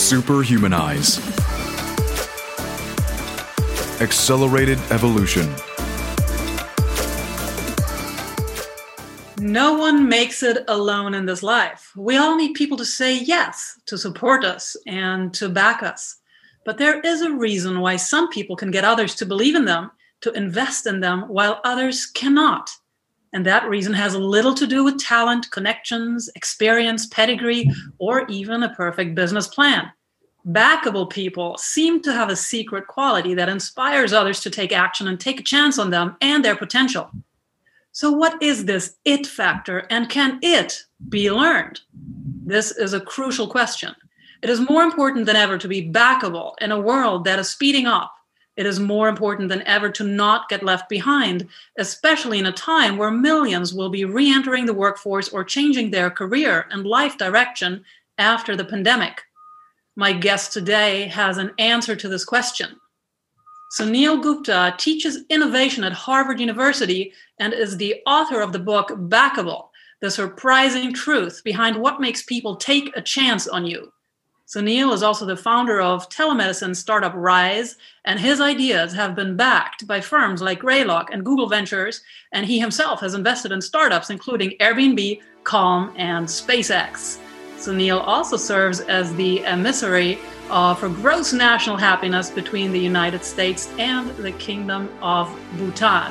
Superhumanize. Accelerated Evolution. No one makes it alone in this life. We all need people to say yes, to support us, and to back us. But there is a reason why some people can get others to believe in them, to invest in them, while others cannot. And that reason has little to do with talent, connections, experience, pedigree, or even a perfect business plan. Backable people seem to have a secret quality that inspires others to take action and take a chance on them and their potential. So, what is this it factor, and can it be learned? This is a crucial question. It is more important than ever to be backable in a world that is speeding up it is more important than ever to not get left behind, especially in a time where millions will be re entering the workforce or changing their career and life direction after the pandemic. My guest today has an answer to this question. Suneel Gupta teaches innovation at Harvard University and is the author of the book Backable The Surprising Truth Behind What Makes People Take a Chance on You. Suneel is also the founder of telemedicine startup Rise, and his ideas have been backed by firms like Greylock and Google Ventures, and he himself has invested in startups including Airbnb, Calm, and SpaceX. Suneel also serves as the emissary uh, for gross national happiness between the United States and the Kingdom of Bhutan.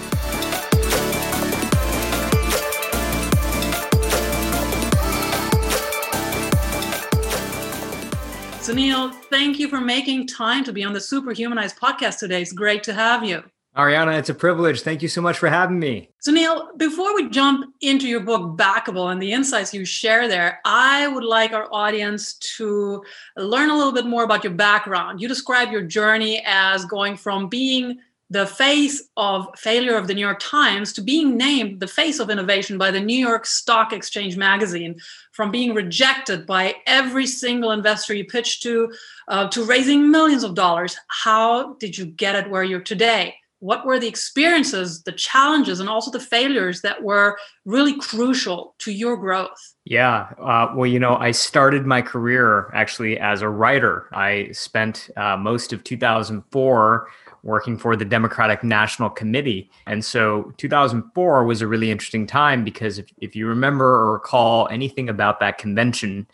Suneel, thank you for making time to be on the Superhumanized podcast today. It's great to have you. Ariana, it's a privilege. Thank you so much for having me. Suneel, before we jump into your book, Backable, and the insights you share there, I would like our audience to learn a little bit more about your background. You describe your journey as going from being the face of failure of the New York Times to being named the face of innovation by the New York Stock Exchange magazine, from being rejected by every single investor you pitched to, uh, to raising millions of dollars. How did you get it where you're today? What were the experiences, the challenges, and also the failures that were really crucial to your growth? Yeah. Uh, well, you know, I started my career actually as a writer. I spent uh, most of 2004 working for the Democratic National Committee. And so 2004 was a really interesting time because if, if you remember or recall anything about that convention,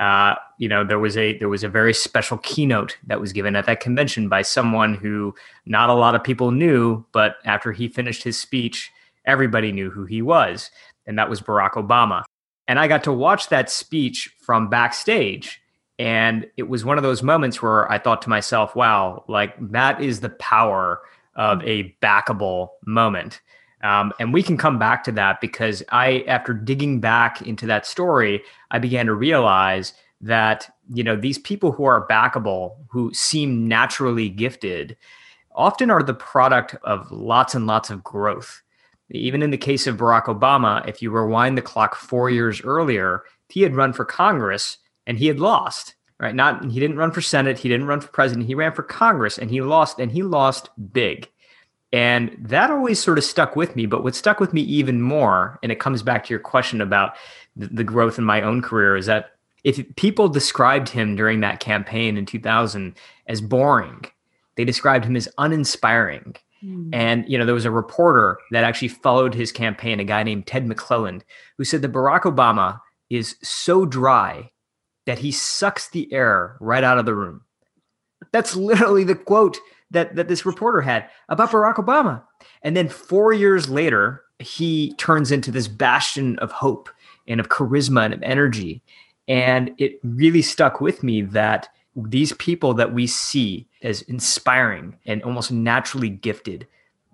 uh, you know there was a there was a very special keynote that was given at that convention by someone who not a lot of people knew, but after he finished his speech, everybody knew who he was, and that was Barack Obama. And I got to watch that speech from backstage and it was one of those moments where I thought to myself, wow, like that is the power of a backable moment. Um, and we can come back to that because I, after digging back into that story, I began to realize that, you know, these people who are backable, who seem naturally gifted, often are the product of lots and lots of growth. Even in the case of Barack Obama, if you rewind the clock four years earlier, he had run for Congress and he had lost right? Not he didn't run for senate he didn't run for president he ran for congress and he lost and he lost big. And that always sort of stuck with me but what stuck with me even more and it comes back to your question about the, growth in my own career is that if people described him during that campaign in 2000 as boring they described him as uninspiring. Hmm. and you know there was a reporter that actually followed his campaign a guy named ted mcclelland who said that barack obama is so dry that he sucks the air right out of the room. That's literally the quote that, that this reporter had about Barack Obama. And then four years later, he turns into this bastion of hope and of charisma and of energy. And it really stuck with me that these people that we see as inspiring and almost naturally gifted.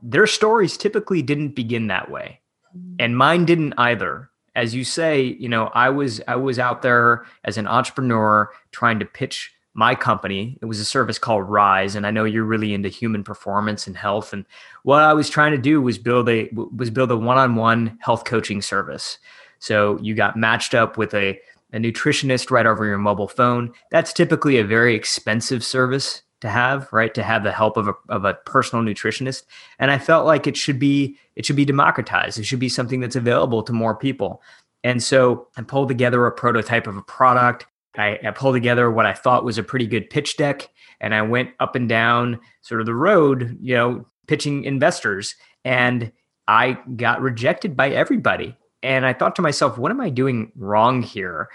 Their stories typically didn't begin that way. Mm-hmm. And mine didn't either. As you say, you know, I was I was out there as an entrepreneur trying to pitch my company. It was a service called Rise, and I know you're really into human performance and health. And what I was trying to do was build a was build a one-on-one health coaching service. So you got matched up with a a nutritionist right over your mobile phone. That's typically a very expensive service to have, right? To have the help of a, of a personal nutritionist. And I felt like it should be it should be democratized. It should be something that's available to more people. And so I pulled together a prototype of a product. I, I pulled together what I thought was a pretty good pitch deck, and I went up and down sort of the road, you know, pitching investors. And I got rejected by everybody. And I thought to myself, what am I doing wrong here?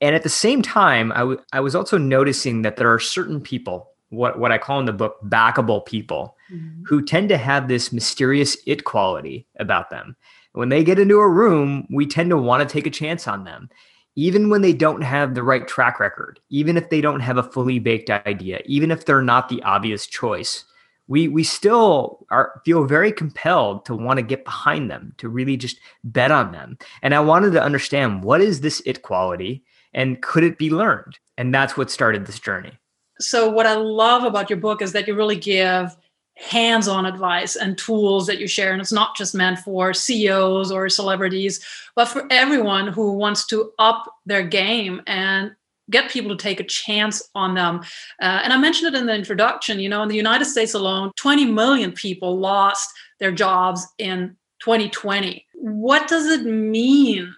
And at the same time, I, w- I was also noticing that there are certain people, what, what I call in the book, backable people, mm-hmm. who tend to have this mysterious it quality about them. When they get into a room, we tend to want to take a chance on them, even when they don't have the right track record, even if they don't have a fully baked idea, even if they're not the obvious choice we we still are feel very compelled to want to get behind them to really just bet on them and i wanted to understand what is this it quality and could it be learned and that's what started this journey so what i love about your book is that you really give hands-on advice and tools that you share and it's not just meant for ceos or celebrities but for everyone who wants to up their game and get people to take a chance on them. Uh, and I mentioned it in the introduction, you know, in the United States alone, 20 million people lost their jobs in 2020. What does it mean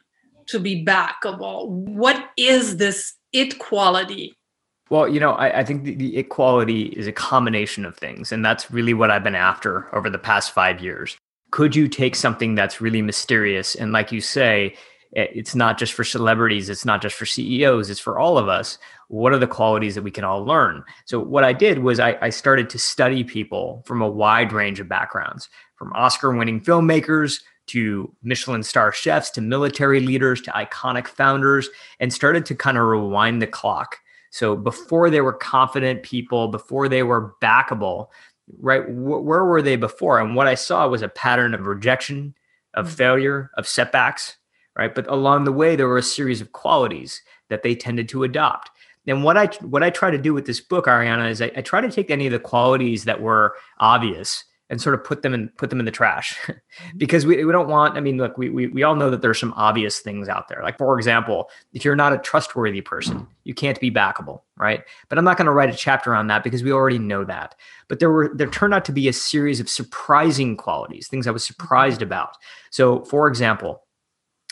to be backable? What is this it quality? Well, you know, I, I think the, the equality is a combination of things. And that's really what I've been after over the past five years. Could you take something that's really mysterious and, like you say, eh, it's not just for celebrities it's not just for ceos it's for all of us what are the qualities that we can all learn so what i did was i, I started to study people from a wide range of backgrounds from oscar winning filmmakers to michelin star chefs to military leaders to iconic founders and started to kind of rewind the clock so before they were confident people before they were backable right wh- where were they before and what i saw was a pattern of rejection of mm. failure of setbacks right? But along the way, there were a series of qualities that they tended to adopt. And what I what I try to do with this book, Ariana, is I, I try to take any of the qualities that were obvious and sort of put them in put them in the trash. Mm-hmm. Because we, we don't want i mean look we, we we all know that there's some obvious things out there. Like for example if you're not a trustworthy person you can't be backable right? But i'm not going to write a chapter on that because we already know that. But there were there turned out to be a series of surprising qualities things i was mm-hmm. Mm-hmm. surprised about. So for example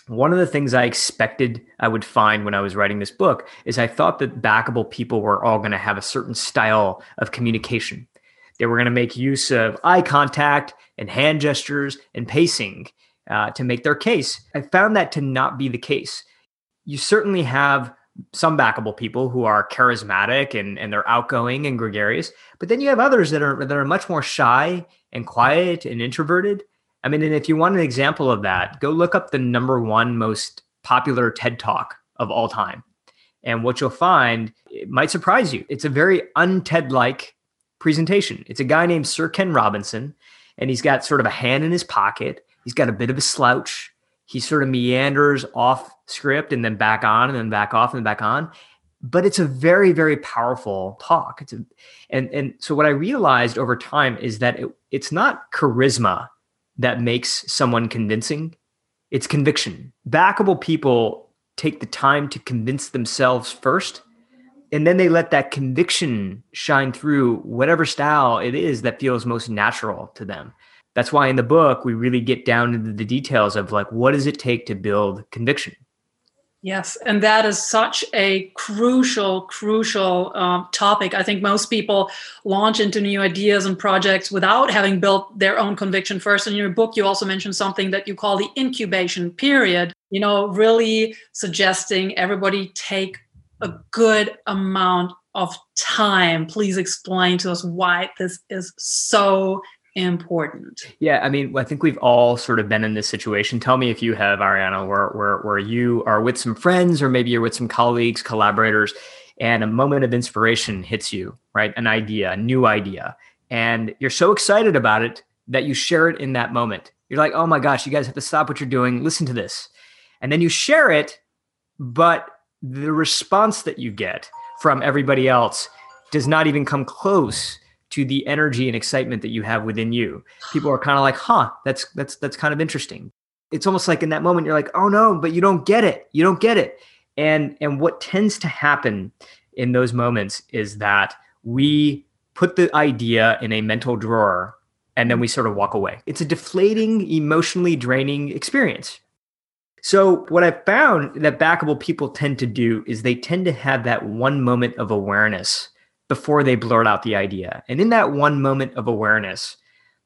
one of the things I expected I would find when I was writing this book is I thought that backable people were all going to have a certain style of communication. They were going to make use of eye contact and hand gestures and pacing uh, to make their case. I found that to not be the case. You certainly have some backable people who are charismatic and, and they're outgoing and gregarious, but then you have others that are that are much more shy and quiet and introverted I mean, and if you want an example of that, go look up the number one most popular TED talk of all time. And what you'll find it might surprise you. It's a very un-TED like presentation. It's a guy named Sir Ken Robinson, and he's got sort of a hand in his pocket. He's got a bit of a slouch. He sort of meanders off script and then back on and then back off and back on. But it's a very, very powerful talk. It's a, and and so what I realized over time is that it, it's not charisma that makes someone convincing, it's conviction. Backable people take the time to convince themselves first, and then they let that conviction shine through whatever style it is that feels most natural to them. That's why in the book, we really get down into the details of like, what does it take to build conviction? Yes, and that is such a crucial, crucial um, topic. I think most people launch into new ideas and projects without having built their own conviction first. In your book, you also mentioned something that you call the incubation period, you know, really suggesting everybody take a good amount of time. Please explain to us why this is so important. Yeah, I mean, I think we've all sort of been in this situation. Tell me if you have, Ariana, where where where you are with some friends or maybe you're with some colleagues, collaborators, and a moment of inspiration hits you, right? An idea, a new idea, and you're so excited about it that you share it in that moment. You're like, oh my gosh, you guys have to stop what you're doing. Listen to this. And then you share it, but the response that you get from everybody else does not even come close to the energy and excitement that you have within you. People are kind of like, huh, that's that's that's kind of interesting. It's almost like in that moment you're like, oh no, but you don't get it. You don't get it. And and what tends to happen in those moments is that we put the idea in a mental drawer and then we sort of walk away. It's a deflating, emotionally draining experience. So, what I've found that backable people tend to do is they tend to have that one moment of awareness before they blurt out the idea. And in that one moment of awareness,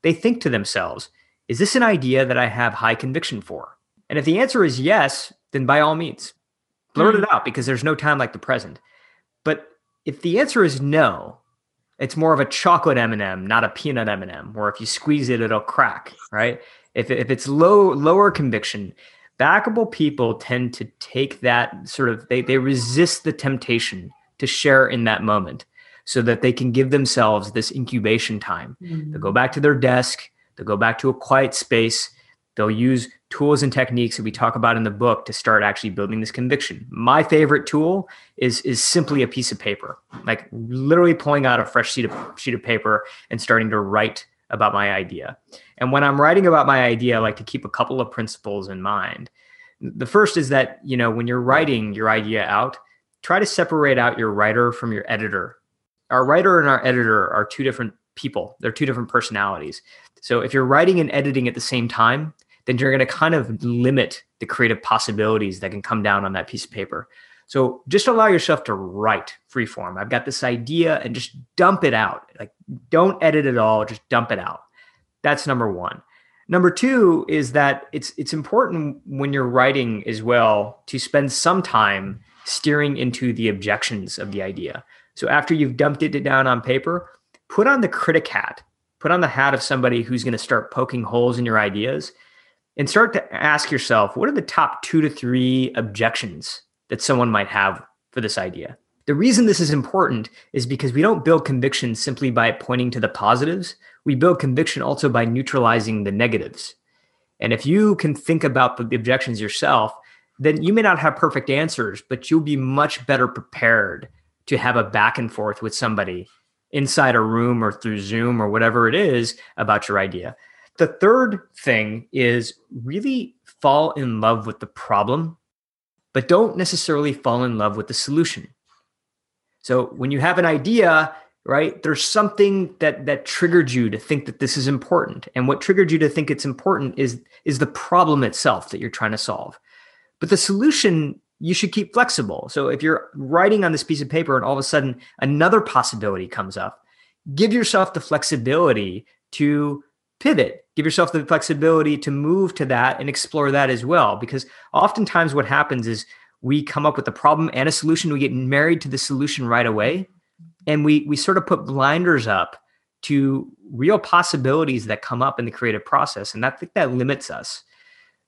they think to themselves, is this an idea that I have high conviction for? And if the answer is yes, then by all means, blurt mm. it out because there's no time like the present. But if the answer is no, it's more of a chocolate M&M, not a peanut M&M, where if you squeeze it, it'll crack, right? If, if it's low lower conviction, backable people tend to take that sort of they, they resist the temptation to share in that moment so that they can give themselves this incubation time mm-hmm. they'll go back to their desk they'll go back to a quiet space they'll use tools and techniques that we talk about in the book to start actually building this conviction my favorite tool is is simply a piece of paper like literally pulling out a fresh sheet of sheet of paper and starting to write about my idea and when I'm writing about my idea, I like to keep a couple of principles in mind. The first is that, you know, when you're writing your idea out, try to separate out your writer from your editor. Our writer and our editor are two different people, they're two different personalities. So if you're writing and editing at the same time, then you're going to kind of limit the creative possibilities that can come down on that piece of paper. So just allow yourself to write free form. I've got this idea and just dump it out. Like don't edit it all, just dump it out. That's number one. Number two is that it's it's important when you're writing as well to spend some time steering into the objections of the idea. So after you've dumped it down on paper, put on the critic hat, put on the hat of somebody who's going to start poking holes in your ideas and start to ask yourself, what are the top two to three objections that someone might have for this idea? The reason this is important is because we don't build conviction simply by pointing to the positives. We build conviction also by neutralizing the negatives. And if you can think about the objections yourself, then you may not have perfect answers, but you'll be much better prepared to have a back and forth with somebody inside a room or through Zoom or whatever it is about your idea. The third thing is really fall in love with the problem, but don't necessarily fall in love with the solution. So when you have an idea, right, there's something that that triggered you to think that this is important. And what triggered you to think it's important is is the problem itself that you're trying to solve. But the solution you should keep flexible. So if you're writing on this piece of paper and all of a sudden another possibility comes up, give yourself the flexibility to pivot. Give yourself the flexibility to move to that and explore that as well. Because oftentimes what happens is we come up with a problem and a solution we get married to the solution right away and we we sort of put blinders up to real possibilities that come up in the creative process and i think that limits us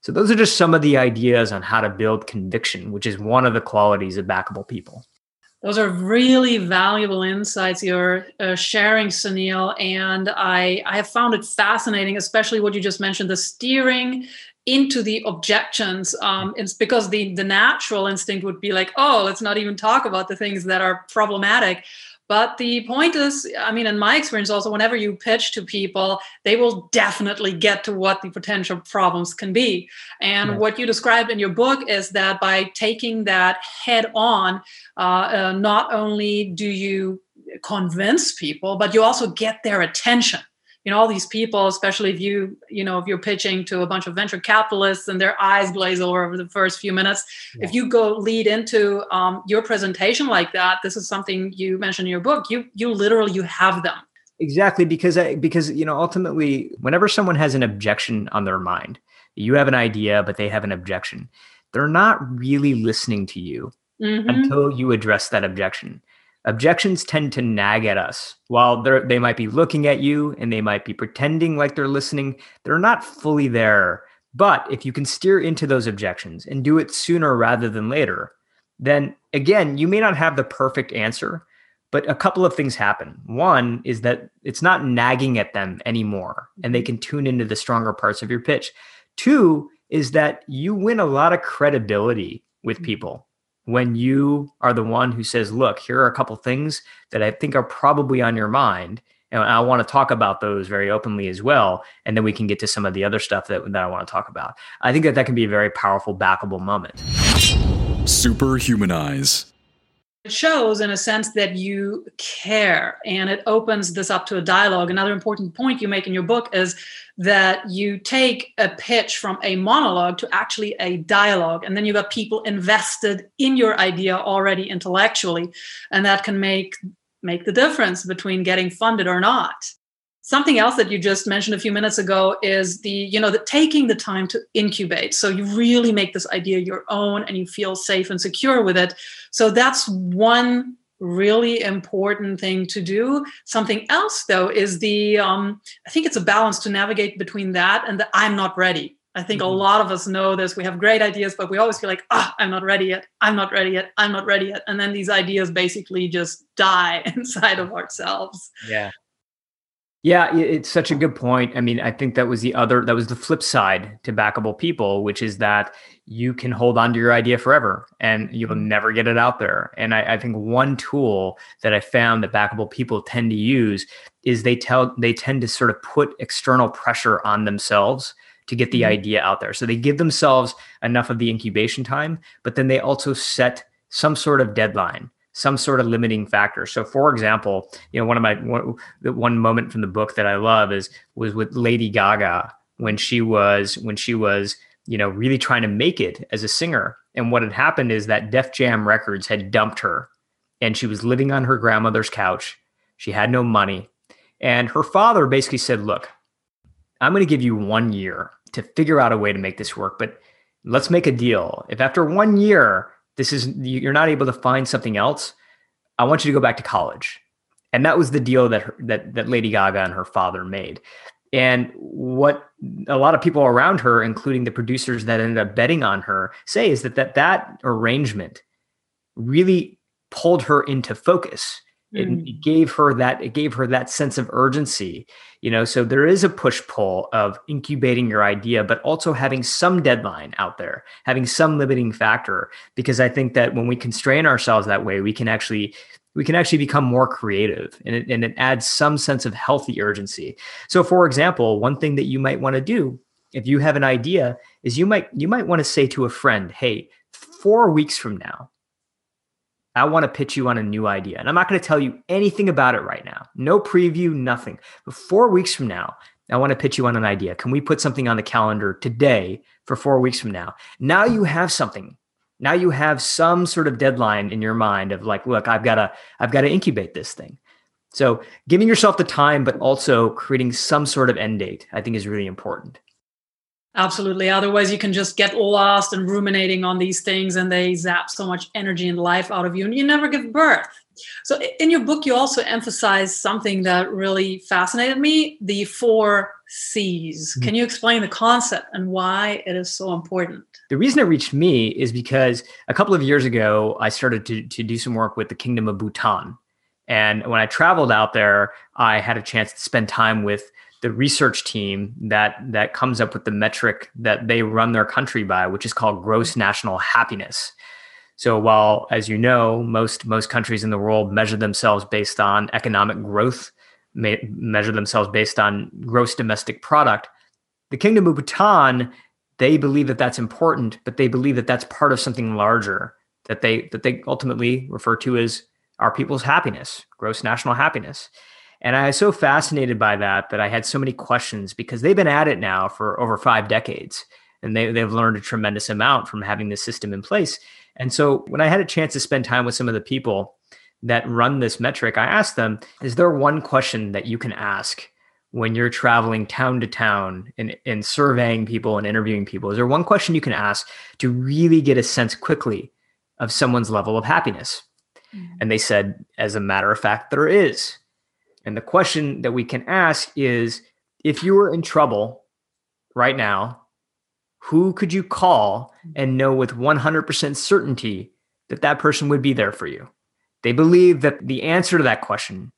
so those are just some of the ideas on how to build conviction which is one of the qualities of backable people those are really valuable insights you're uh, sharing, Suneel. And I, I have found it fascinating, especially what you just mentioned the steering into the objections um, it's because the the natural instinct would be like oh let's not even talk about the things that are problematic but the point is i mean in my experience also whenever you pitch to people they will definitely get to what the potential problems can be. And what you described in your book is that by taking that head on uh, uh, not only do you convince people but you also get their attention you know all these people especially if you you know if you're pitching to a bunch of venture capitalists and their eyes glaze over over the first few minutes yeah. if you go lead into um, your presentation like that this is something you mentioned in your book you you literally you have them exactly because I, because you know ultimately whenever someone has an objection on their mind you have an idea but they have an objection they're not really listening to you mm-hmm. until you address that objection objections tend to nag at us while they they might be looking at you and they might be pretending like they're listening they're not fully there but if you can steer into those objections and do it sooner rather than later then again, you may not have the perfect answer, but a couple of things happen. One is that it's not nagging at them anymore and they can tune into the stronger parts of your pitch. Two is that you win a lot of credibility with mm-hmm. people when you are the one who says, Look, here are a couple things that I think are probably on your mind. And I want to talk about those very openly as well. And then we can get to some of the other stuff that, that I want to talk about. I think that that can be a very powerful, backable moment. Superhumanize. It shows, in a sense, that you care and it opens this up to a dialogue. Another important point you make in your book is that you take a pitch from a monologue to actually a dialogue, and then you got people invested in your idea already intellectually, and that can make make the difference between getting funded or not something else that you just mentioned a few minutes ago is the you know the taking the time to incubate. So you really make this idea your own and you feel safe and secure with it. So that's one really important thing to do. Something else though is the um, i think it's a balance to navigate between that and the i'm not ready. I think mm-hmm. a lot of us know this. We have great ideas but we always feel like ah oh, i'm not ready yet. I'm not ready yet. I'm not ready yet. And then these ideas basically just die inside of ourselves. Yeah yeah, it's such a good point. I mean, I think that was the other, that was the flip side to backable people, which is that you can hold on to your idea forever and you'll mm-hmm. never get it out there. And I, I think one tool that I found that backable people tend to use is they tell, they tend to sort of put external pressure on themselves to get the mm-hmm. idea out there. So they give themselves enough of the incubation time, but then they also set some sort of deadline some sort of limiting factor. So, for example, you know, one of my one, one moment from the book that I love is was with Lady Gaga when she was when she was you know really trying to make it as a singer. And what had happened is that Def Jam Records had dumped her, and she was living on her grandmother's couch. She had no money, and her father basically said, "Look, I'm going to give you one year to figure out a way to make this work, but." Let's make a deal. If after one year this is you're not able to find something else. I want you to go back to college. And that was the deal that her, that that lady gaga and her father made. And what a lot of people around her including the producers that ended up betting on her say is that that, that arrangement really pulled her into focus mm. it gave her that it gave her that sense of urgency you know so there is a push pull of incubating your idea but also having some deadline out there having some limiting factor because i think that when we constrain ourselves that way we can actually we can actually become more creative and it, and it adds some sense of healthy urgency so for example one thing that you might want to do if you have an idea is you might you might want to say to a friend hey four weeks from now I want to pitch you on a new idea. And I'm not going to tell you anything about it right now. No preview, nothing. But four weeks from now, I want to pitch you on an idea. Can we put something on the calendar today for four weeks from now? Now you have something. Now you have some sort of deadline in your mind of like, look, I've got to, I've got to incubate this thing. So giving yourself the time, but also creating some sort of end date, I think is really important. Absolutely. Otherwise, you can just get lost and ruminating on these things, and they zap so much energy and life out of you, and you never give birth. So, in your book, you also emphasize something that really fascinated me the four C's. Mm-hmm. Can you explain the concept and why it is so important? The reason it reached me is because a couple of years ago, I started to, to do some work with the Kingdom of Bhutan. And when I traveled out there, I had a chance to spend time with the research team that that comes up with the metric that they run their country by, which is called gross national happiness. So while, as you know, most most countries in the world measure themselves based on economic growth, may, measure themselves based on gross domestic product, the Kingdom of Bhutan they believe that that's important, but they believe that that's part of something larger that they that they ultimately refer to as our people's happiness, gross national happiness. And I was so fascinated by that that I had so many questions because they've been at it now for over five decades and they, they've learned a tremendous amount from having this system in place. And so when I had a chance to spend time with some of the people that run this metric, I asked them, is there one question that you can ask when you're traveling town to town and, and surveying people and interviewing people? Is there one question you can ask to really get a sense quickly of someone's level of happiness? Mm-hmm. And they said, as a matter of fact, there is. And the question that we can ask is if you were in trouble right now, who could you call and know with 100% certainty that that person would be there for you. They believe that the answer to that question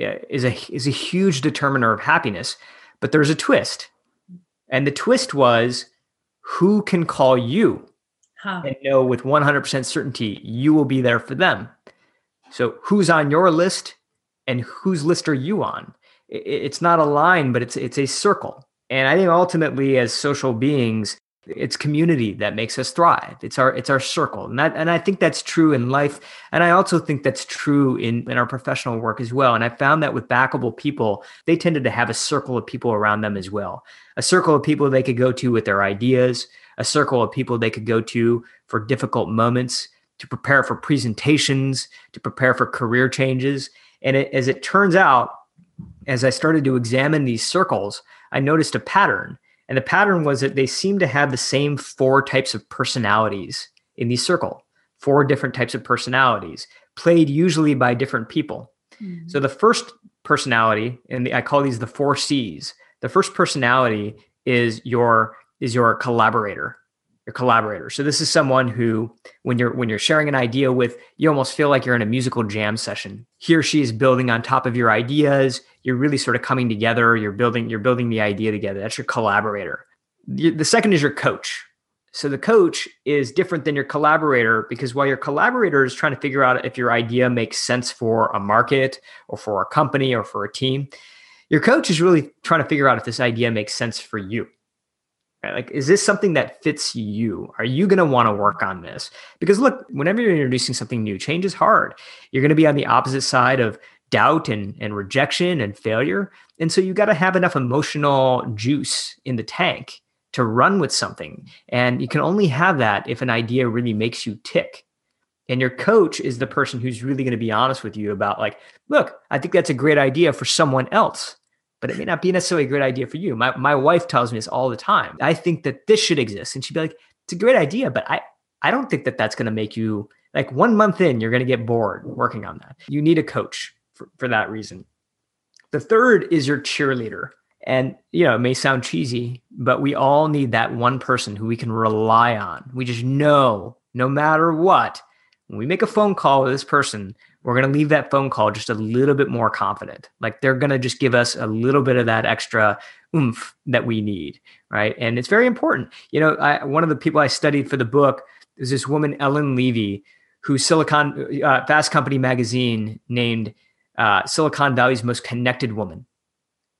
uh, is a is a huge determiner of happiness. But there's a twist, and the twist was who can call you huh. and know with 100% certainty you will be there for them. So who's on your list, and whose list are you on? It's not a line, but it's it's a circle. And I think ultimately, as social beings, it's community that makes us thrive. It's our it's our circle. And that, and i think that's true in life. And i also think that's true in in our professional work as well. And i found that with backable people they tended to have a circle of people around them as well. A circle of people they could go to with their ideas. A circle of people they could go to for difficult moments to prepare for presentations to prepare for career changes and it, as it turns out as i started to examine these circles i noticed a pattern and the pattern was that they seemed to have the same four types of personalities in the circle, four different types of personalities, played usually by different people. Mm-hmm. So the first personality, and the, I call these the four C's. The first personality is your is your collaborator your collaborator. So this is someone who, when you're when you're sharing an idea with, you almost feel like you're in a musical jam session. He or she is building on top of your ideas. You're really sort of coming together. You're building you're building the idea together. That's your collaborator. The second is your coach. So the coach is different than your collaborator because while your collaborator is trying to figure out if your idea makes sense for a market or for a company or for a team, your coach is really trying to figure out if this idea makes sense for you. Right? Like, is this something that fits you? Are you going to want to work on this? Because look, whenever you're introducing something new, change is hard. You're going to be on the opposite side of doubt and, and rejection and failure. And so you got to have enough emotional juice in the tank to run with something. And you can only have that if an idea really makes you tick. And your coach is the person who's really going to be honest with you about, like, look, I think that's a great idea for someone else but it may not be necessarily a great idea for you. My, my wife tells me this all the time. I think that this should exist. And she'd be like, it's a great idea, but I, I don't think that that's going to make you like one month in, you're going to get bored working on that. You need a coach for, for that reason. The third is your cheerleader. And, you know, it may sound cheesy, but we all need that one person who we can rely on. We just know no matter what, when we make a phone call with this person, we're going to leave that phone call just a little bit more confident. Like they're going to just give us a little bit of that extra oomph that we need, right? And it's very important. You know, I, one of the people I studied for the book is this woman, Ellen Levy, who Silicon uh, Fast Company magazine named uh, Silicon Valley's most connected woman.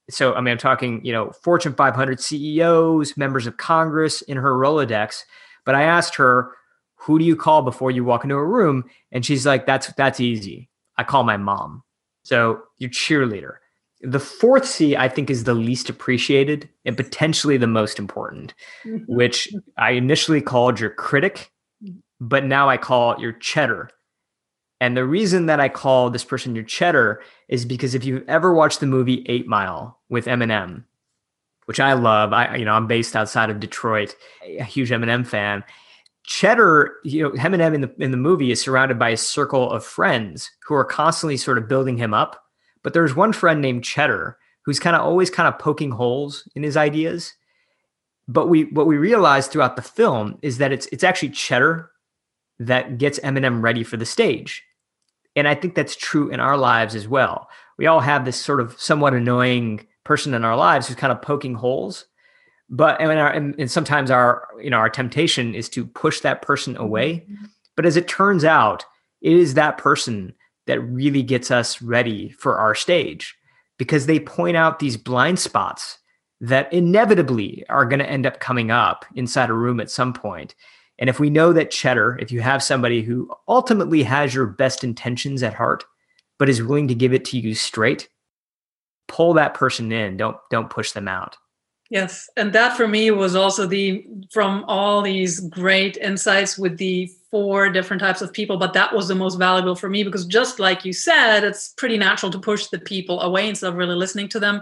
So, I mean, I'm talking, you know, Fortune 500 CEOs, members of Congress in her Rolodex. But I asked her, who do you call before you walk into a room? And she's like, that's that's easy. I call my mom. So your cheerleader. The fourth C, I think, is the least appreciated and potentially the most important, mm-hmm. which I initially called your critic, but now I call your cheddar. And the reason that I call this person your cheddar is because if you've ever watched the movie Eight Mile with Eminem, which I love, I you know I'm based outside of Detroit, a huge Eminem fan, Cheddar, you know, Eminem in the in the movie is surrounded by a circle of friends who are constantly sort of building him up. But there's one friend named Cheddar who's kind of always kind of poking holes in his ideas. But we what we realize throughout the film is that it's it's actually Cheddar that gets Eminem ready for the stage. And I think that's true in our lives as well. We all have this sort of somewhat annoying person in our lives who's kind of poking holes but and, our, and, and sometimes our you know our temptation is to push that person away. Mm-hmm. but as it turns out it is that person that really gets us ready for our stage because they point out these blind spots that inevitably are going to end up coming up inside a room at some point. And if we know that cheddar if you have somebody who ultimately has your best intentions at heart but is willing to give it to you straight pull that person in. Don't don't push them out Yes, and that for me was also the from all these great insights with the four different types of people, but that was the most valuable for me because just like you said, it's pretty natural to push the people away instead of really listening to them.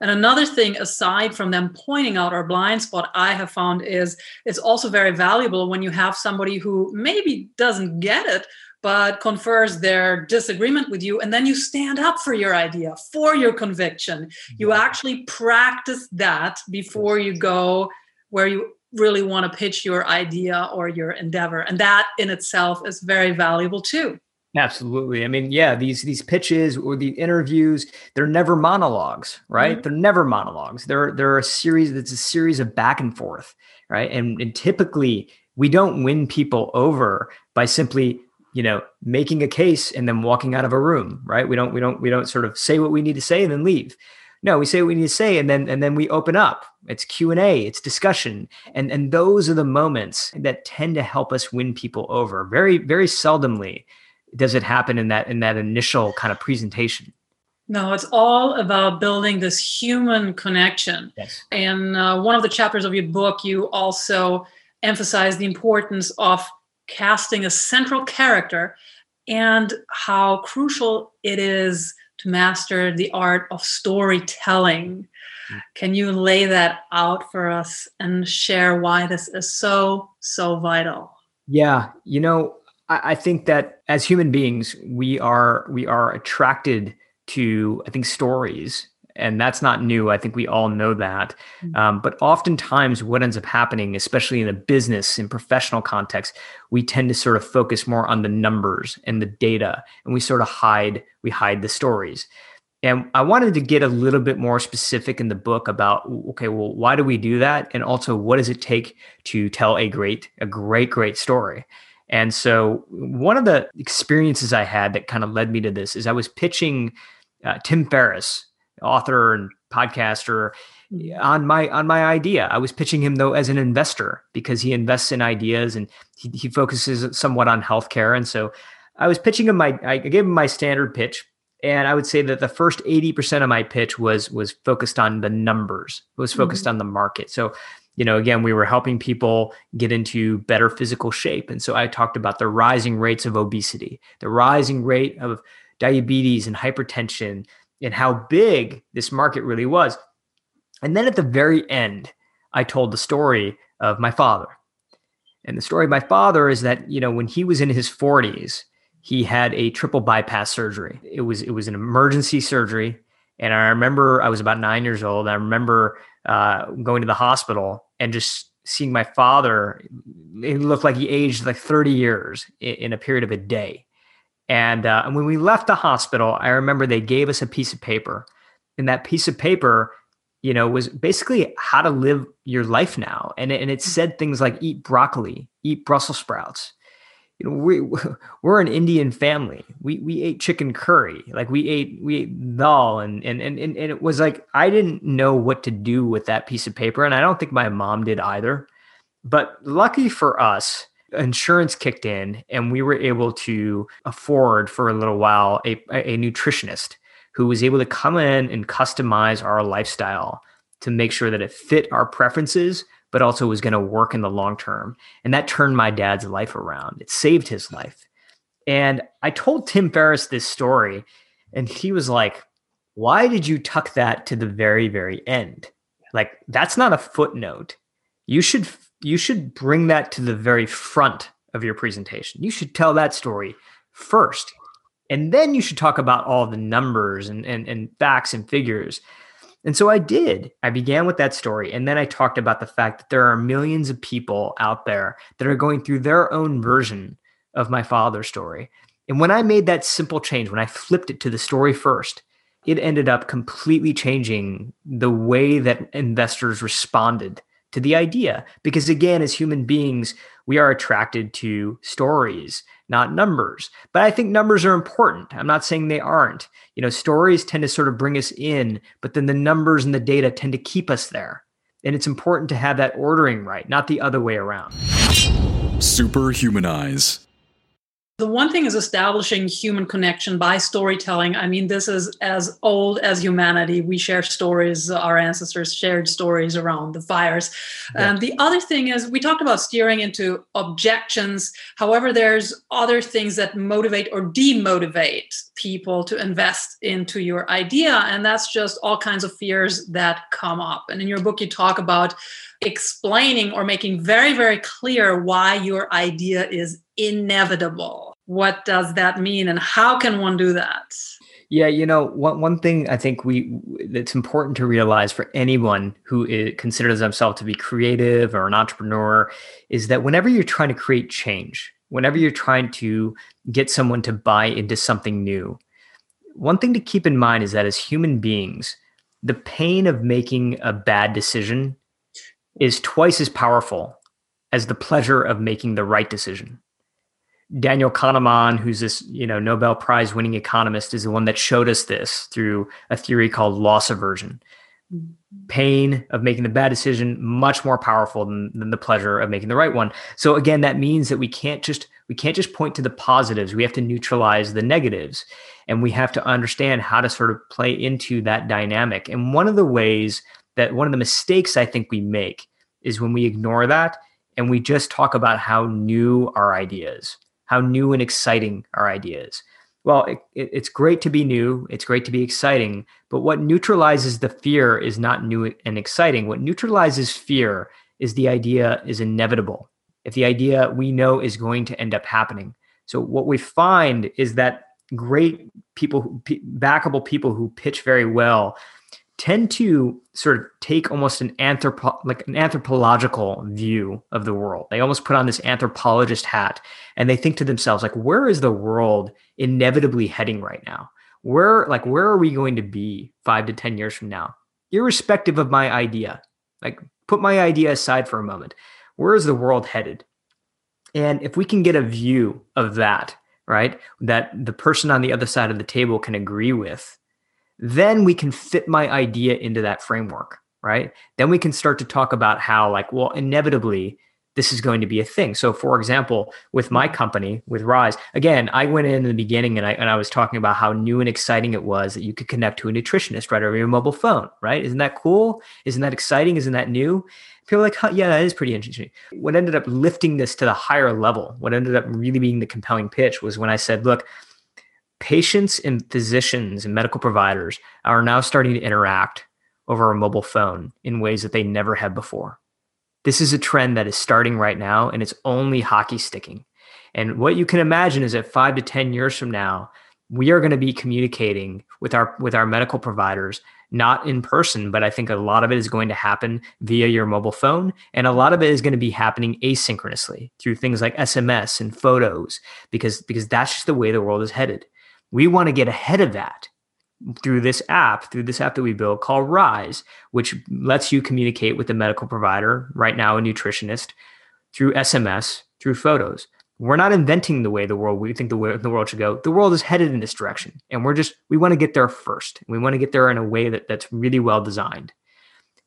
And another thing aside from them pointing out our blind spot, I have found is it's also very valuable when you have somebody who maybe doesn't get it, but confers their disagreement with you and then you stand up for your idea for your conviction you actually practice that before you go where you really want to pitch your idea or your endeavor. And that in itself is very valuable too. Absolutely. I mean, yeah, these these pitches or the interviews, they're never monologues, right? Mm-hmm. They're never monologues. They're they're a series that's a series of back and forth, right? And, and typically we don't win people over by simply you know making a case and then walking out of a room right? We don't we don't we don't sort of say what we need to say and then leave. No we say what we need to say and then and then we open up. It's q&a it's discussion. And and those are the moments that tend to help us win people over. Very very seldomly does it happen in that in that initial kind of presentation. No, it's all about building this human connection. Yes. And uh, one of the chapters of your book, you also emphasize the importance of casting a central character and how crucial it is to master the art of storytelling. Mm. Can you lay that out for us and share why this is so, so vital? Yeah, you know, I, I think that as human beings, we are we are attracted to, I think, stories and that's not new. I think we all know that. Mm. Um, but oftentimes, what ends up happening, especially in a business and professional context, we tend to sort of focus more on the numbers and the data, and we sort of hide we hide the stories. And I wanted to get a little bit more specific in the book about okay, well, why do we do that, and also what does it take to tell a great a great great story. And so, one of the experiences I had that kind of led me to this is I was pitching uh, Tim Ferriss author and podcaster on my on my idea. I was pitching him though as an investor because he invests in ideas and he, he focuses somewhat on healthcare. And so I was pitching him my I gave him my standard pitch. And I would say that the first 80% of my pitch was was focused on the numbers, it was focused mm-hmm. on the market. So you know, again, we were helping people get into better physical shape. And so I talked about the rising rates of obesity, the rising rate of diabetes and hypertension, and how big this market really was. And then at the very end, I told the story of my father. And the story of my father is that, you know, when he was in his 40s, he had a triple bypass surgery. It was it was an emergency surgery. And I remember I was about nine years old. I remember uh, going to the hospital and just seeing my father. It looked like he aged like 30 years in, in a period of a day. And, uh, and when we left the hospital, I remember they gave us a piece of paper, and that piece of paper, you know, was basically how to live your life now. And it, and it said things like eat broccoli, eat Brussels sprouts. You know, we we're an Indian family. We we ate chicken curry, like we ate we ate dal, and and and and it was like I didn't know what to do with that piece of paper, and I don't think my mom did either. But lucky for us, insurance kicked in and we were able to afford for a little while a, a nutritionist who was able to come in and customize our lifestyle to make sure that it fit our preferences but also was going to work in the long term. And that turned my dad's life around. It saved his life. And i told tim ferriss this story and he was like why did you tuck that to the very very end? Like that's not a footnote. You should you should bring that to the very front of your presentation. You should tell that story first. And then you should talk about all the numbers and, and, and facts and figures. And so I did. I began with that story. And then I talked about the fact that there are millions of people out there that are going through their own version of my father's story. And when I made that simple change, when I flipped it to the story first, it ended up completely changing the way that investors responded to the idea. Because again, as human beings, we are attracted to stories, not numbers. But I think numbers are important. I'm not saying they aren't. You know, stories tend to sort of bring us in, but then the numbers and the data tend to keep us there. And it's important to have that ordering right, not the other way around. Superhumanize. The one thing is establishing human connection by storytelling. I mean, this is as old as humanity. We share stories, our ancestors shared stories around the fires. Yeah. And the other thing is, we talked about steering into objections. However, there's other things that motivate or demotivate people to invest into your idea. And that's just all kinds of fears that come up. And in your book, you talk about explaining or making very, very clear why your idea is inevitable. What does that mean and how can one do that? Yeah, you know, one one thing I think we it's important to realize for anyone who is, considers themselves to be creative or an entrepreneur is that whenever you're trying to create change, whenever you're trying to get someone to buy into something new, one thing to keep in mind is that as human beings, the pain of making a bad decision is twice as powerful as the pleasure of making the right decision. Daniel Kahneman, who's this you know Nobel Prize winning economist, is the one that showed us this through a theory called loss aversion. Pain of making the bad decision much more powerful than, than the pleasure of making the right one. So again, that means that we can't just we can't just point to the positives. We have to neutralize the negatives, and we have to understand how to sort of play into that dynamic. And one of the ways that one of the mistakes I think we make is when we ignore that and we just talk about how new our ideas how new and exciting our idea is. Well, it, it, it's great to be new, it's great to be exciting, but what neutralizes the fear is not new and exciting. What neutralizes fear is the idea is inevitable. If the idea we know is going to end up happening. So what we find is that great people, backable people who pitch very well tend to sort of take almost an anthropo like an anthropological view of the world. They almost put on this anthropologist hat and they think to themselves like where is the world inevitably heading right now? Where like where are we going to be 5 to 10 years from now? Irrespective of my idea. Like put my idea aside for a moment. Where is the world headed? And if we can get a view of that, right? That the person on the other side of the table can agree with, then we can fit my idea into that framework, right? Then we can start to talk about how, like, well, inevitably, this is going to be a thing. So, for example, with my company, with Rise, again, I went in, in the beginning and I, and I was talking about how new and exciting it was that you could connect to a nutritionist right over your mobile phone, right? Isn't that cool? Isn't that exciting? Isn't that new? People are like, huh, yeah, that is pretty interesting. What ended up lifting this to the higher level, what ended up really being the compelling pitch was when I said, look, patients and physicians and medical providers are now starting to interact over a mobile phone in ways that they never have before. This is a trend that is starting right now and it's only hockey sticking. And what you can imagine is that 5 to 10 years from now, we are going to be communicating with our with our medical providers not in person but i think a lot of it is going to happen via your mobile phone and a lot of it is going to be happening asynchronously through things like sms and photos because because that's just the way the world is headed we want to get ahead of that through this app, through this app that we built called Rise, which lets you communicate with the medical provider, right now a nutritionist, through SMS, through photos. We're not inventing the way the world we think the way the world should go. The world is headed in this direction, and we're just we want to get there first. We want to get there in a way that that's really well designed.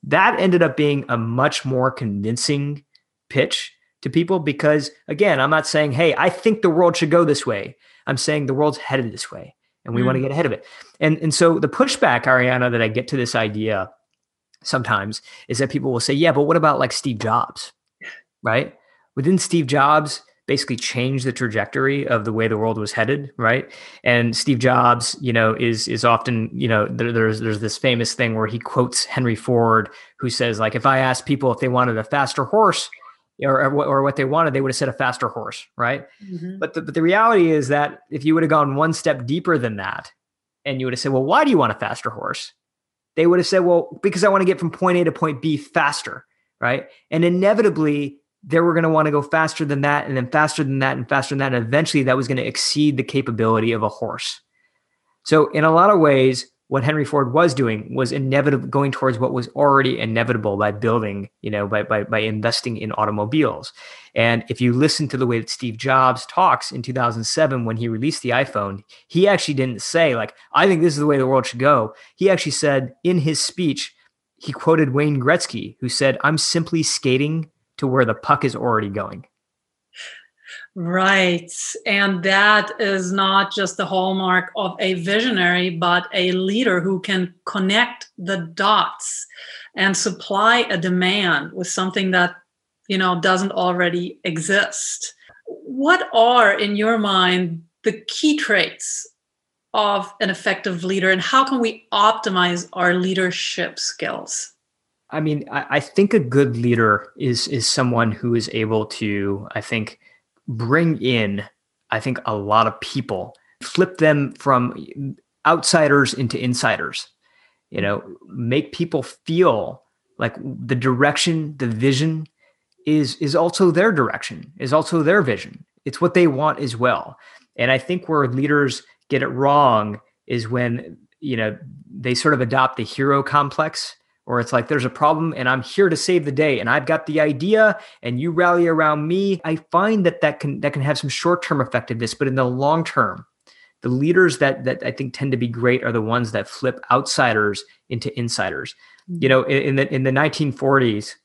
That ended up being a much more convincing pitch to people because again, I'm not saying, "Hey, I think the world should go this way." I'm saying the world's headed this way and we mm. want to get ahead of it. And and so the pushback, Ariana, that I get to this idea sometimes is that people will say, yeah, but what about like Steve Jobs? Right? Within Steve Jobs basically change the trajectory of the way the world was headed, right? And Steve Jobs, you know, is is often, you know, there, there's there's this famous thing where he quotes Henry Ford, who says like, if I asked people if they wanted a faster horse, or, or what they wanted, they would have said a faster horse, right? Mm-hmm. But, the, but the reality is that if you would have gone one step deeper than that, and you would have said, well, why do you want a faster horse? They would have said, well, because I want to get from point A to point B faster, right? And inevitably, they were going to want to go faster than that, and then faster than that, and faster than that. And eventually, that was going to exceed the capability of a horse. So, in a lot of ways, what Henry Ford was doing was inevitable going towards what was already inevitable by building, you know, by, by, by investing in automobiles. And if you listen to the way that Steve Jobs talks in 2007 when he released the iPhone, he actually didn't say like, I think this is the way the world should go. He actually said in his speech, he quoted Wayne Gretzky, who said, I'm simply skating to where the puck is already going. Right. And that is not just the hallmark of a visionary, but a leader who can connect the dots and supply a demand with something that, you know, doesn't already exist. What are, in your mind, the key traits of an effective leader and how can we optimize our leadership skills? I mean, I, I think a good leader is is someone who is able to, I think, bring in, I think, a lot of people, flip them from outsiders into insiders. You know, make people feel like the direction, the vision is is also their direction, is also their vision. It's what they want as well. And I think where leaders get it wrong is when, you know, they sort of adopt the hero complex or it's like there's a problem and I'm here to save the day and I've got the idea and you rally around me. I find that that can that can have some short-term effectiveness, but in the long term, the leaders that that I think tend to be great are the ones that flip outsiders into insiders. Mm-hmm. You know, in, in the in the 1940s,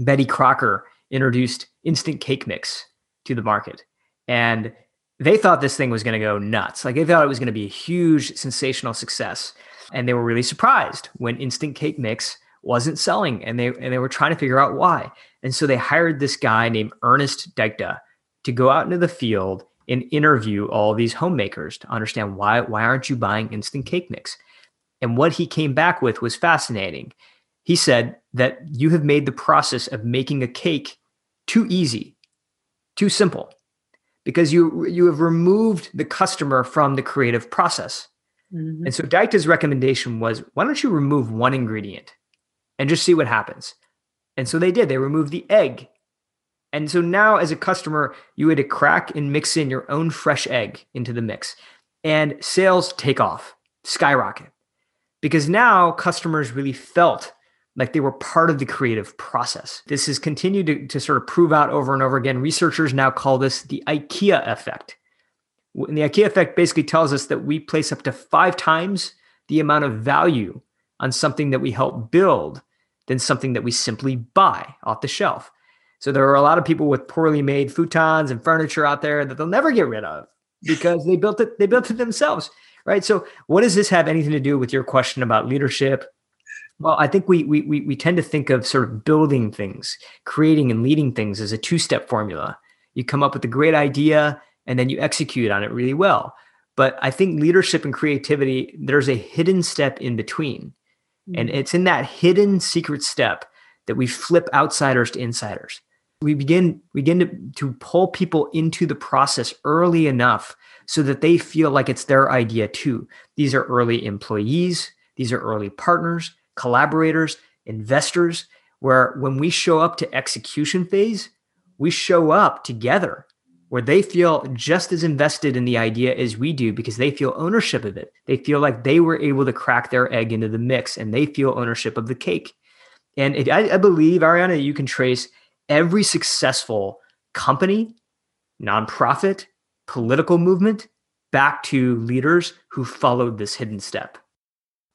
Betty Crocker introduced instant cake mix to the market. And they thought this thing was going to go nuts. Like they thought it was going to be a huge sensational success. And they were really surprised when instant cake mix wasn't selling and they and they were trying to figure out why. And so they hired this guy named Ernest Dichter to go out into the field and interview all these homemakers to understand why why aren't you buying instant cake mix? And what he came back with was fascinating. He said that you have made the process of making a cake too easy, too simple, because you you have removed the customer from the creative process. Mm-hmm. And so Dichter's recommendation was, why don't you remove one ingredient and just see what happens? And so they did. They removed the egg. And so now, as a customer, you had to crack and mix in your own fresh egg into the mix, and sales take off, skyrocket, because now customers really felt like they were part of the creative process. This has continued to, to sort of prove out over and over again. Researchers now call this the IKEA effect. And the IKEA effect basically tells us that we place up to five times the amount of value on something that we help build than something that we simply buy off the shelf. So there are a lot of people with poorly made futons and furniture out there that they'll never get rid of because they built it they built it themselves, right? So what does this have anything to do with your question about leadership? Well, I think we we we, we tend to think of sort of building things, creating and leading things as a two-step formula. You come up with a great idea and then you execute on it really well. But I think leadership and creativity, there's a hidden step in between. Mm-hmm. And it's in that hidden secret step that we flip outsiders to insiders. We begin, begin to, to pull people into the process early enough so that they feel like it's their idea too. These are early employees, these are early partners, collaborators, investors, where when we show up to execution phase, we show up together where they feel just as invested in the idea as we do because they feel ownership of it. They feel like they were able to crack their egg into the mix and they feel ownership of the cake. And it, I, I believe, Ariana, you can trace every successful company, nonprofit, political movement back to leaders who followed this hidden step.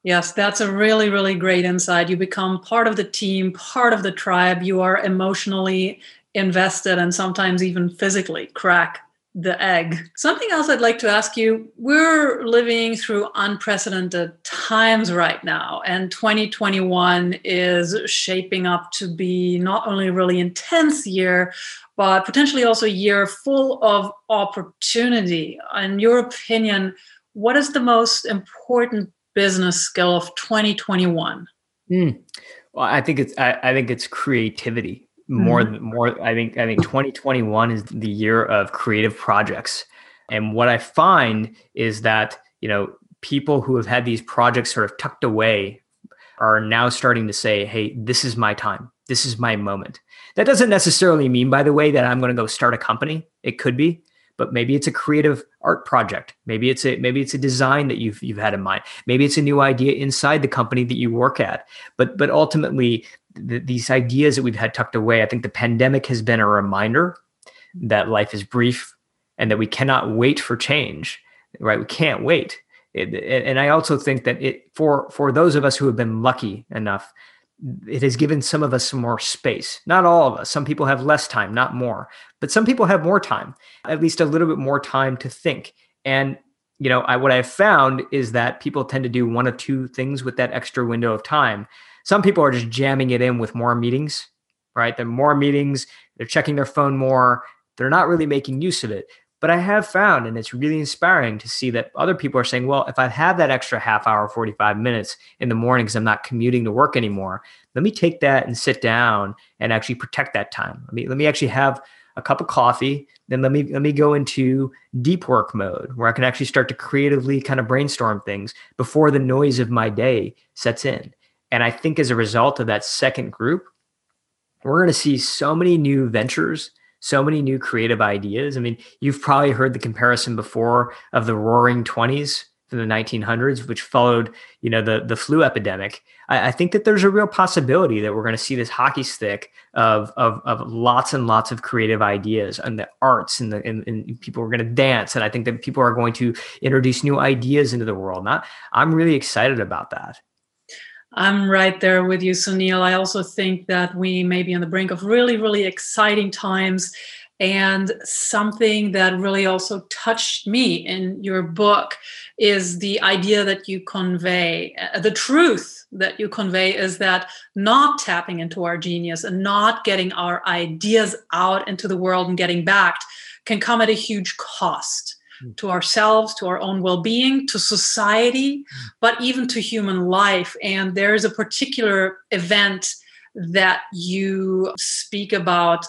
Yes, that's a really, really great insight. You become part of the team, part of the tribe. You are emotionally invested and sometimes even physically crack the egg. Something else I'd like to ask you we're living through unprecedented times right now, and 2021 is shaping up to be not only a really intense year, but potentially also a year full of opportunity. In your opinion, what is the most important business skill of 2021? Mm. Well, I think it's I, I think it's creativity more mm-hmm. more i think i think 2021 is the year of creative projects. And what i find is that you know people who have had these projects sort of tucked away are now starting to say hey this is my time. This is my moment. That doesn't necessarily mean by the way that i'm going to go start a company. It could be but maybe it's a creative art project. Maybe it's a maybe it's a design that you've you've had in mind. Maybe it's a new idea inside the company that you work at. But but ultimately th- these ideas that we've had tucked away, I think the pandemic has been a reminder that life is brief and that we cannot wait for change, right? We can't wait. It, and I also think that it for for those of us who have been lucky enough, it has given some of us some more space. Not all of us. Some people have less time, not more, but some people have more time, at least a little bit more time to think. And you know, I, what I've found is that people tend to do one of two things with that extra window of time. Some people are just jamming it in with more meetings, right? They're more meetings, they're checking their phone more, they're not really making use of it. But I have found, and it's really inspiring to see that other people are saying, well, if I have that extra half hour, 45 minutes in the morning because I'm not commuting to work anymore, let me take that and sit down and actually protect that time. Let me, let me actually have a cup of coffee, then let me let me go into deep work mode where I can actually start to creatively kind of brainstorm things before the noise of my day sets in. And I think as a result of that second group, we're going to see so many new ventures, so many new creative ideas. I mean, you've probably heard the comparison before of the roaring 20s from the 1900s, which followed, you know, the the flu epidemic. I, I think that there's a real possibility that we're going to see this hockey stick of of, of lots and lots of creative ideas and the arts and the and, and people are going to dance, and I think that people are going to introduce new ideas into the world. Not, I'm really excited about that. I'm right there with you, Suneel. I also think that we may be on the brink of really, really exciting times. And something that really also touched me in your book is the idea that you convey. Uh, the truth that you convey is that not tapping into our genius and not getting our ideas out into the world and getting backed can come at a huge cost. To ourselves, to our own well being, to society, hmm. but even to human life. And there is a particular event that you speak about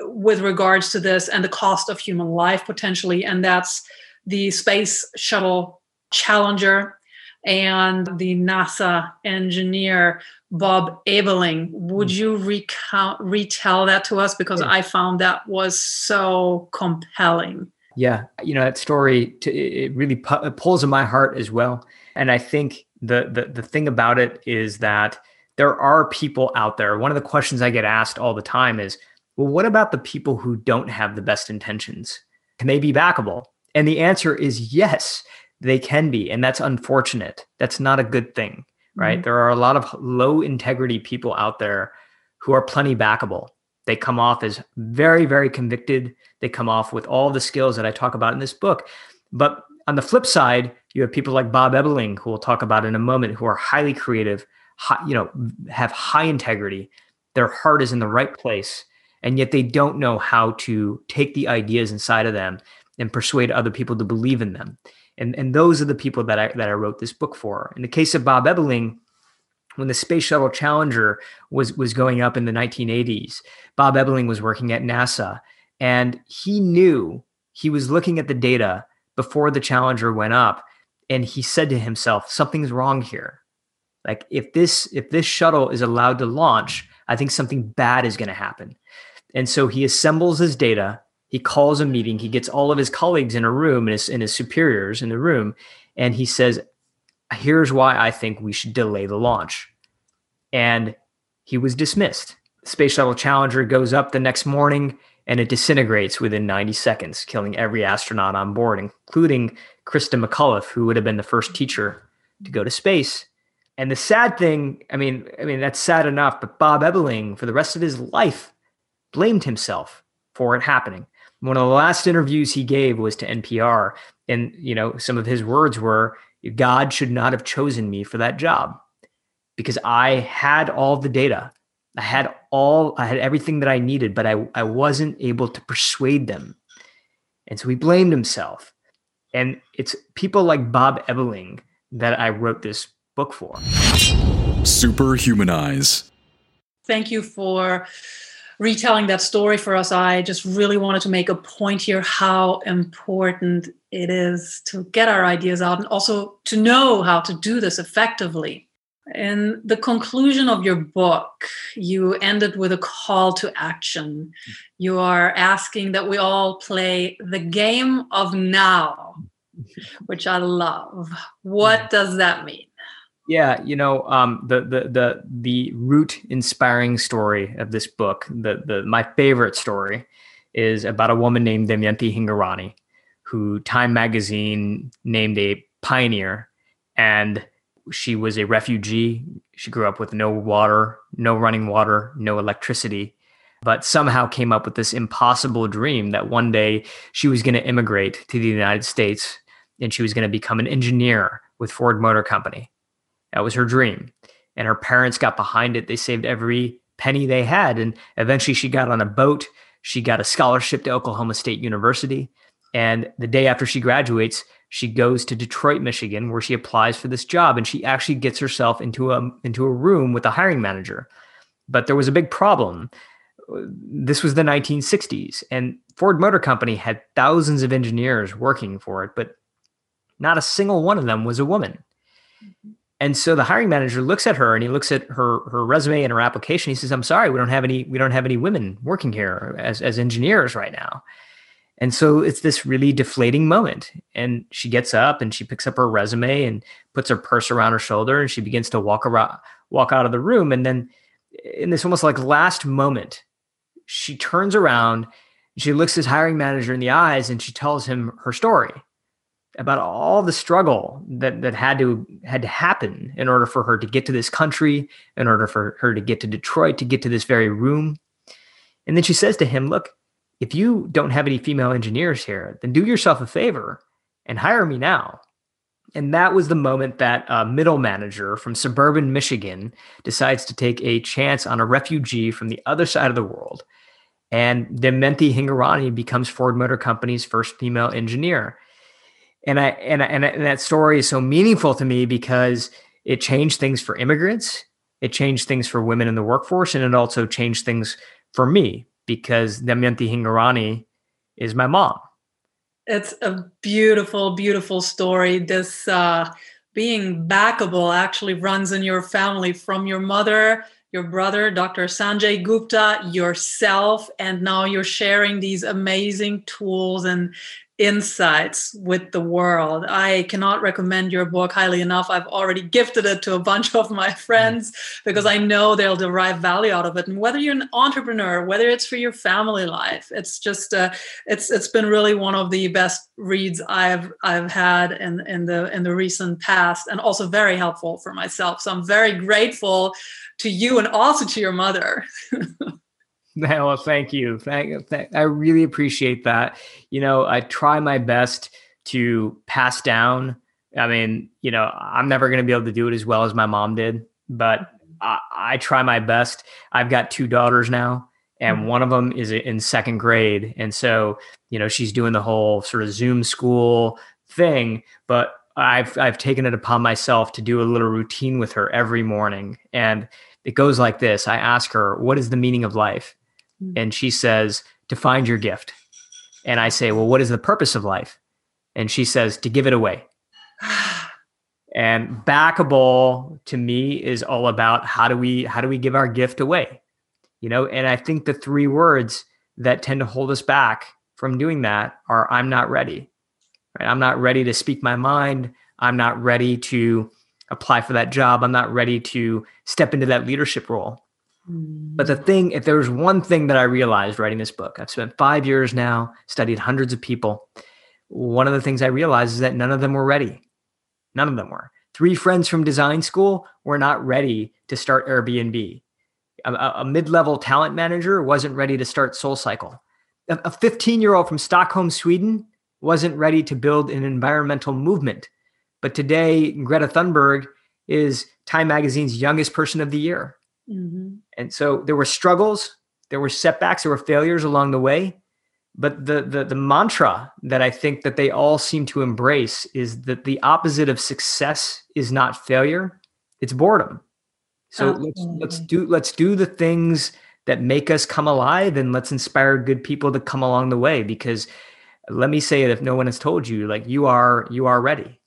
with regards to this and the cost of human life potentially, and that's the Space Shuttle Challenger and the NASA engineer Bob Ebeling. Would hmm. you recount retell that to us because I found that was so compelling. Yeah, you know that story. it really pu- it pulls in my heart as well. And I think the, the the thing about it is that there are people out there. One of the questions I get asked all the time is, "Well, what about the people who don't have the best intentions? Can they be backable?" And the answer is yes, they can be, and that's unfortunate. That's not a good thing, right? Mm-hmm. There are a lot of low integrity people out there who are plenty backable. They come off as very, very convicted. They come off with all the skills that I talk about in this book. But on the flip side, you have people like Bob Ebeling, who we'll talk about in a moment, who are highly creative, high, you know, have high integrity. Their heart is in the right place, and yet they don't know how to take the ideas inside of them and persuade other people to believe in them. And, and those are the people that I that I wrote this book for. In the case of Bob Ebeling, when the Space Shuttle Challenger was was going up in the 1980s, Bob Ebeling was working at NASA, and he knew he was looking at the data before the Challenger went up, and he said to himself, "Something's wrong here. Like if this if this shuttle is allowed to launch, I think something bad is going to happen." And so he assembles his data. He calls a meeting. He gets all of his colleagues in a room and his, and his superiors in the room, and he says, "Here's why I think we should delay the launch." and he was dismissed. Space Shuttle Challenger goes up the next morning and it disintegrates within 90 seconds, killing every astronaut on board, including Christa McAuliffe, who would have been the first teacher to go to space. And the sad thing, I mean, I mean that's sad enough, but Bob Ebeling, for the rest of his life, blamed himself for it happening. One of the last interviews he gave was to NPR, and you know, some of his words were, "God should not have chosen me for that job." because I had all the data. I had all, I had everything that I needed, but I, I wasn't able to persuade them. And so he blamed himself. And it's people like Bob Ebeling that I wrote this book for. Superhumanize. Thank you for retelling that story for us. I just really wanted to make a point here how important it is to get our ideas out and also to know how to do this effectively. In the conclusion of your book, you ended with a call to action. You are asking that we all play the game of now, which I love. What does that mean? Yeah, you know, um, the the the the root inspiring story of this book, the the my favorite story, is about a woman named Damayanti Hingorani, who Time Magazine named a pioneer, and she was a refugee. She grew up with no water, no running water, no electricity, but somehow came up with this impossible dream that one day she was going to immigrate to the United States and she was going to become an engineer with Ford Motor Company. That was her dream. And her parents got behind it. They saved every penny they had. And eventually she got on a boat. She got a scholarship to Oklahoma State University. And the day after she graduates, she goes to Detroit, Michigan, where she applies for this job, and she actually gets herself into a into a room with a hiring manager. But there was a big problem. this was the 1960s, and Ford Motor Company had thousands of engineers working for it, but not a single one of them was a woman. Mm-hmm. And so the hiring manager looks at her and he looks at her her resume and her application. He says, "I'm sorry, we don't have any we don't have any women working here as as engineers right now." And so it's this really deflating moment. And she gets up and she picks up her resume and puts her purse around her shoulder and she begins to walk around walk out of the room and then in this almost like last moment, she turns around, she looks his hiring manager in the eyes and she tells him her story about all the struggle that that had to had to happen in order for her to get to this country, in order for her to get to Detroit, to get to this very room. And then she says to him, "Look, if you don't have any female engineers here, then do yourself a favor and hire me now." And that was the moment that a middle manager from suburban Michigan decides to take a chance on a refugee from the other side of the world. And Damayanti Hingorani becomes Ford Motor Company's first female engineer and I and and, and that story is so meaningful to me because it changed things for immigrants, it changed things for women in the workforce, and it also changed things for me because Damayanti Hingorani is my mom. It's a beautiful, beautiful story. This uh, being backable actually runs in your family from your mother your brother, Dr. Sanjay Gupta, yourself, and now you're sharing these amazing tools and insights with the world. I cannot recommend your book highly enough. I've already gifted it to a bunch of my friends because I know they'll derive value out of it. And whether you're an entrepreneur, whether it's for your family life, it's just uh, it's it's been really one of the best reads I've I've had in in the in the recent past, and also very helpful for myself. So I'm very grateful to you and also to your mother. Well, thank you. Thank, thank, I really appreciate that. You know, I try my best to pass down. I mean, you know, I'm never going to be able to do it as well as my mom did, but I, I try my best. I've got two daughters now, and mm-hmm. one of them is in second grade, and so you know, she's doing the whole sort of Zoom school thing, but I've I've taken it upon myself to do a little routine with her every morning, and it goes like this: I ask her, "What is the meaning of life?" Hmm. And she says, to find your gift. And I say, well, what is the purpose of life? And she says, to give it away. and backable to me is all about how do we how do we give our gift away? You know, and I think the three words that tend to hold us back from doing that are I'm not ready. Right? I'm not ready to speak my mind. I'm not ready to apply for that job. I'm not ready to step into that leadership role. But the thing, if there was one thing that I realized writing this book, I've spent five years now, studied hundreds of people. One of the things I realized is that none of them were ready. None of them were. Three friends from design school were not ready to start Airbnb. A, a mid level talent manager wasn't ready to start SoulCycle. A 15 year old from Stockholm, Sweden wasn't ready to build an environmental movement. But today, Greta Thunberg is Time Magazine's youngest person of the year. Mm-hmm. And so there were struggles, there were setbacks, there were failures along the way. But the, the the mantra that I think that they all seem to embrace is that the opposite of success is not failure, it's boredom. So let's let's do let's do the things that make us come alive and let's inspire good people to come along the way because let me say it if no one has told you like you are you are ready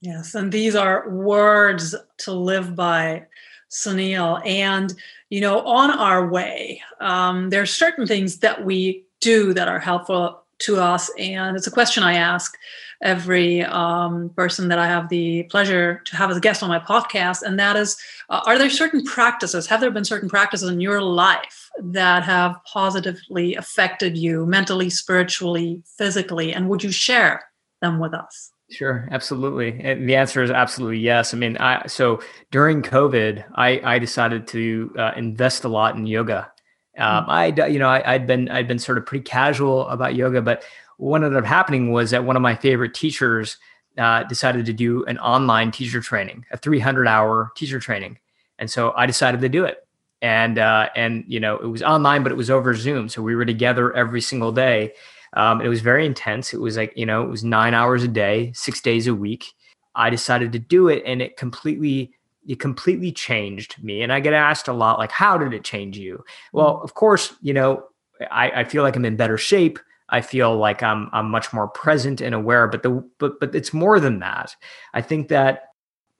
yes and these are words to live by Suneel. And, you know, on our way, um, there are certain things that we do that are helpful to us. And it's a question I ask every um, person that I have the pleasure to have as a guest on my podcast. And that is uh, Are there certain practices, have there been certain practices in your life that have positively affected you mentally, spiritually, physically? And would you share them with us? Sure, absolutely. And the answer is absolutely yes. I mean, I so during COVID, I I decided to uh, invest a lot in yoga. Um, mm-hmm. I you know I, I'd been I'd been sort of pretty casual about yoga, but what ended up happening was that one of my favorite teachers uh, decided to do an online teacher training, a 300 hour teacher training, and so I decided to do it. And uh, and you know it was online, but it was over Zoom, so we were together every single day um, it was very intense. It was like, you know, it was nine hours a day, six days a week. I decided to do it and it completely it completely changed me. And I get asked a lot, like, how did it change you? Well, of course, you know, I, I feel like I'm in better shape. I feel like I'm I'm much more present and aware. But the but but it's more than that. I think that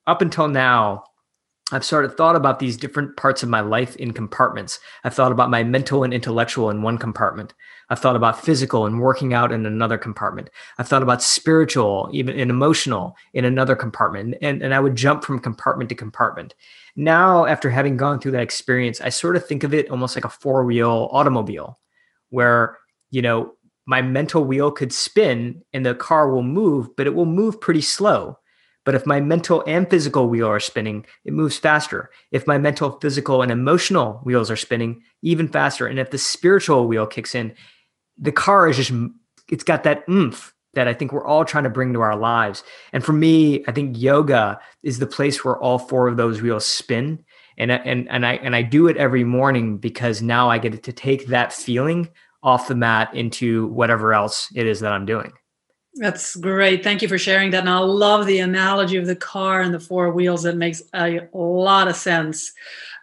up until now, I've sort of thought about these different parts of my life in compartments. I've thought about my mental and intellectual in one compartment. I've thought about physical and working out in another compartment. I've thought about spiritual, even and emotional in another compartment. And, and I would jump from compartment to compartment. Now, after having gone through that experience, I sort of think of it almost like a four wheel automobile where, you know, my mental wheel could spin and the car will move, but it will move pretty slow but if my mental and physical wheel are spinning, it moves faster. If my mental, physical, and emotional wheels are spinning, even faster. And if the spiritual wheel kicks in, the car is just, it's got that oomph that I think we're all trying to bring to our lives. And for me, I think yoga is the place where all four of those wheels spin. And, and, and I and I do it every morning because now I get to take that feeling off the mat into whatever else it is that I'm doing. That's great. Thank you for sharing that. And I love the analogy of the car and the four wheels. It makes a lot of sense.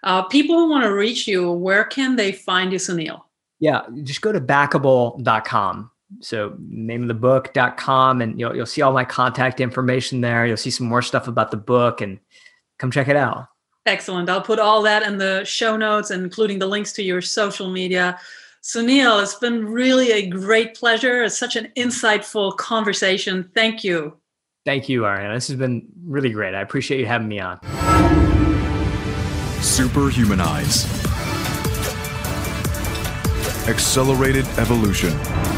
Uh, people who want to reach you, where can they find you, Suneel? Yeah, just go to backable.com. So name of the book.com and you'll, you'll see all my contact information there. You'll see some more stuff about the book and come check it out. Excellent. I'll put all that in the show notes, including the links to your social media. Suneel, it's been really a great pleasure. It's such an insightful conversation. Thank you. Thank you, Ariana. This has been really great. I appreciate you having me on. Superhumanize. Accelerated evolution.